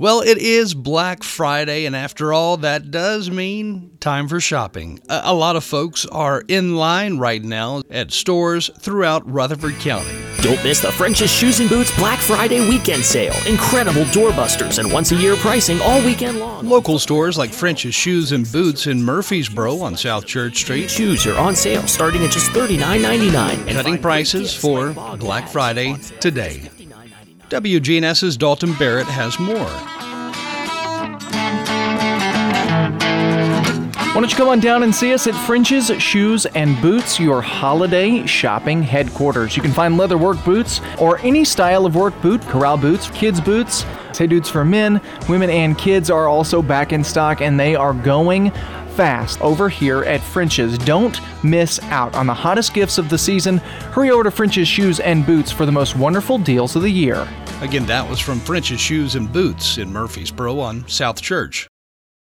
Well, it is Black Friday, and after all, that does mean time for shopping. A, lot of folks are in line right now at stores throughout Rutherford County. Don't miss the French's Shoes and Boots Black Friday weekend sale. Incredible doorbusters and once a year pricing all weekend long. Local stores like French's Shoes and Boots in Murfreesboro on South Church Street. Shoes are on sale starting at just $39.99. Cutting prices for Black Friday today. WGNS's Dalton Barrett has more. Why don't you come on down and see us at French's Shoes and Boots, your holiday shopping headquarters. You can find leather work boots or any style of work boot, corral boots, kids' boots. Hey Dudes for men, women, and kids are also back in stock and they are going fast over here at French's. Don't miss out on the hottest gifts of the season. Hurry over to French's Shoes and Boots for the most wonderful deals of the year. Again, that was from French's Shoes and Boots in Murfreesboro on South Church.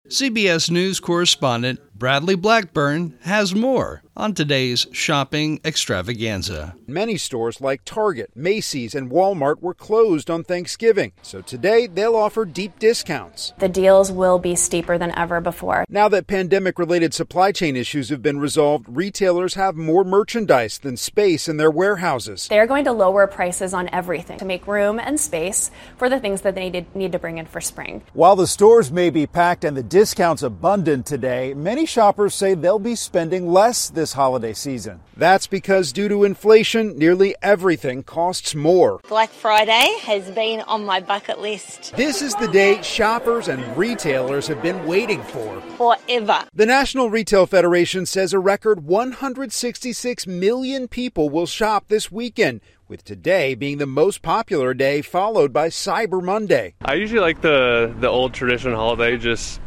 CBS News correspondent Bradley Blackburn has more on today's shopping extravaganza. Many stores like Target, Macy's, and Walmart were closed on Thanksgiving, so today they'll offer deep discounts. The deals will be steeper than ever before. Now that pandemic related supply chain issues have been resolved, retailers have more merchandise than space in their warehouses. They're going to lower prices on everything to make room and space for the things that they need to bring in for spring. While the stores may be packed and the discounts abundant today, many shoppers say they'll be spending less this holiday season. That's because due to inflation, nearly everything costs more. Black Friday has been on my bucket list. This is the day shoppers and retailers have been waiting for. Forever. The National Retail Federation says a record 166 million people will shop this weekend, with today being the most popular day, followed by Cyber Monday. I usually like the the old tradition holiday, just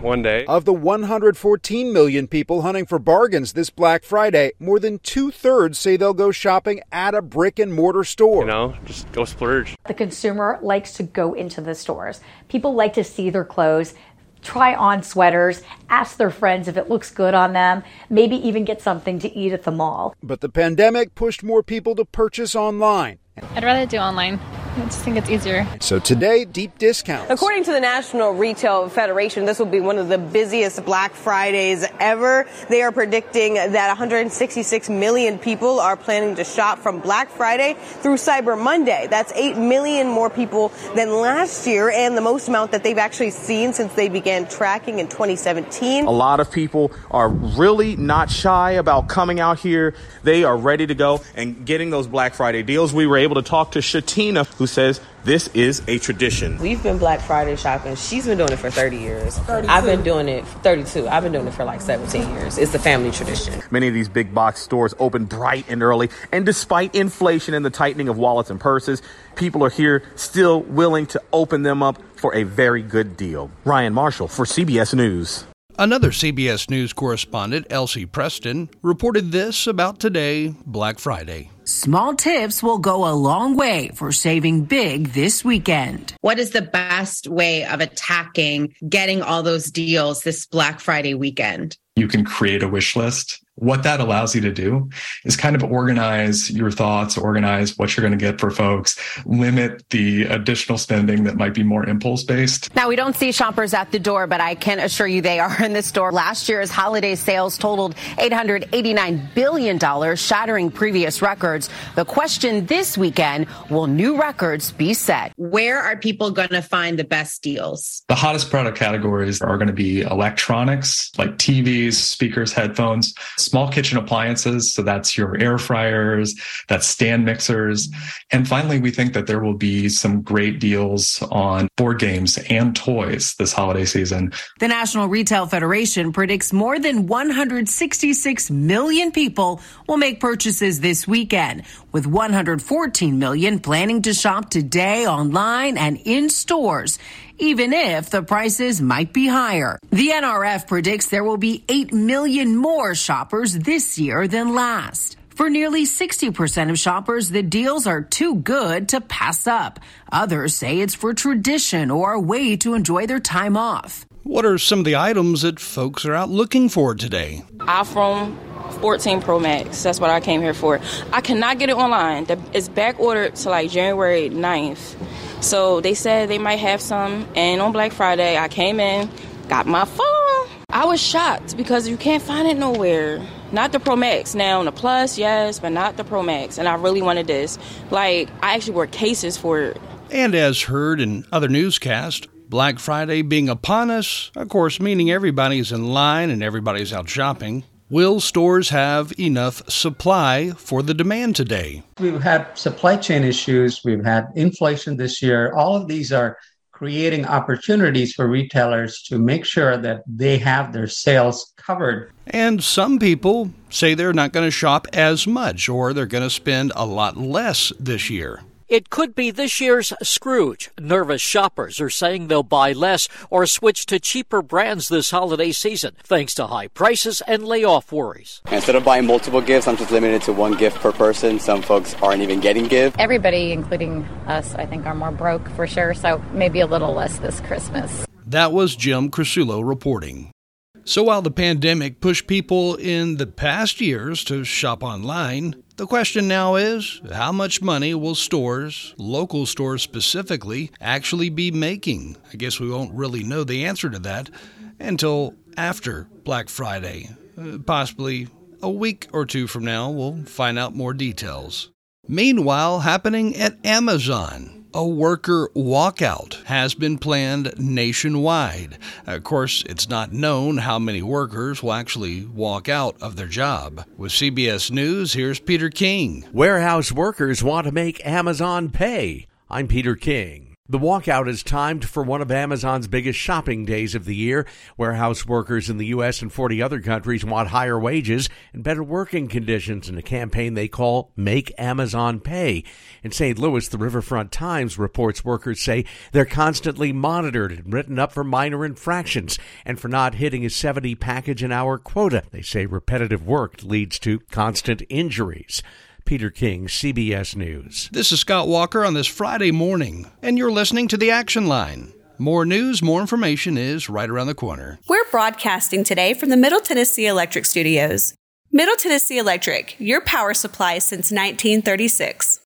one day. Of the 114 million people hunting for bargains this Black Friday, more than two thirds say they'll go shopping at a brick and mortar store. You know, just go splurge. The consumer likes to go into the stores. People like to see their clothes. Try on sweaters, ask their friends if it looks good on them, maybe even get something to eat at the mall. But the pandemic pushed more people to purchase online. I'd rather do online. I just think it's easier. So today, deep discounts. According to the National Retail Federation, this will be one of the busiest Black Fridays ever. They are predicting that 166 million people are planning to shop from Black Friday through Cyber Monday. That's 8 million more people than last year and the most amount that they've actually seen since they began tracking in 2017. A lot of people are really not shy about coming out here. They are ready to go and getting those Black Friday deals. We were able to talk to Shatina, who says this is a tradition. We've been Black Friday shopping. She's been doing it for 30 years. 32. I've been doing it 32. I've been doing it for like 17 years. It's the family tradition. Many of these big box stores open bright and early, and despite inflation and the tightening of wallets and purses, people are here still willing to open them up for a very good deal. Ryan Marshall for CBS News. Another CBS News correspondent, Elise Preston, reported this about today, Black Friday. Small tips will go a long way for saving big this weekend. What is the best way of attacking getting all those deals this Black Friday weekend? You can create a wish list what that allows you to do is kind of organize your thoughts, organize what you're going to get for folks, limit the additional spending that might be more impulse based. Now, we don't see shoppers at the door, but I can assure you they are in the store. Last year's holiday sales totaled $889 billion, shattering previous records. The question this weekend will new records be set? Where are people going to find the best deals? The hottest product categories are going to be electronics like TVs, speakers, headphones small kitchen appliances. So that's your air fryers, that's stand mixers. And finally, we think that there will be some great deals on board games and toys this holiday season. The National Retail Federation predicts more than 166 million people will make purchases this weekend, with 114 million planning to shop today online and in stores even if the prices might be higher. The NRF predicts there will be 8 million more shoppers this year than last. For nearly 60% of shoppers, the deals are too good to pass up. Others say it's for tradition or a way to enjoy their time off. What are some of the items that folks are out looking for today? iPhone 14 Pro Max. That's what I came here for. I cannot get it online. It's back ordered to like January 9th So they said they might have some. And on Black Friday, I came in, got my phone. I was shocked because you can't find it nowhere. Not the Pro Max. Now, the Plus, yes, but not the Pro Max. And I really wanted this. Like, I actually wore cases for it. And as heard in other newscasts, Black Friday being upon us, of course, meaning everybody's in line and everybody's out shopping. Will stores have enough supply for the demand today? We've had supply chain issues, we've had inflation this year. All of these are creating opportunities for retailers to make sure that they have their sales covered. And some people say they're not going to shop as much or they're going to spend a lot less this year. It could be this year's Scrooge. Nervous shoppers are saying they'll buy less or switch to cheaper brands this holiday season, thanks to high prices and layoff worries. Instead of buying multiple gifts, I'm just limited to one gift per person. Some folks aren't even getting gifts. Everybody, including us, I think, are more broke for sure, so maybe a little less this Christmas. That was Jim Krasula reporting. So while the pandemic pushed people in the past years to shop online, the question now is how much money will stores, local stores specifically, actually be making? I guess we won't really know the answer to that until after Black Friday. Uh, possibly a week or two from now, we'll find out more details. Meanwhile, happening at Amazon a worker walkout has been planned nationwide. Of course, it's not known how many workers will actually walk out of their job. With CBS News, here's Peter King. Warehouse workers want to make Amazon pay. I'm Peter King. The walkout is timed for one of Amazon's biggest shopping days of the year. Warehouse workers in the U.S. and 40 other countries want higher wages and better working conditions in a campaign they call Make Amazon Pay. In St. Louis, the Riverfront Times reports workers say they're constantly monitored and written up for minor infractions and for not hitting a 70 package an hour quota. They say repetitive work leads to constant injuries. Peter King, CBS News. This is Scott Walker on this Friday morning, and you're listening to The Action Line. More news, more information is right around the corner. We're broadcasting today from the Middle Tennessee Electric Studios. Middle Tennessee Electric, your power supply since 1936.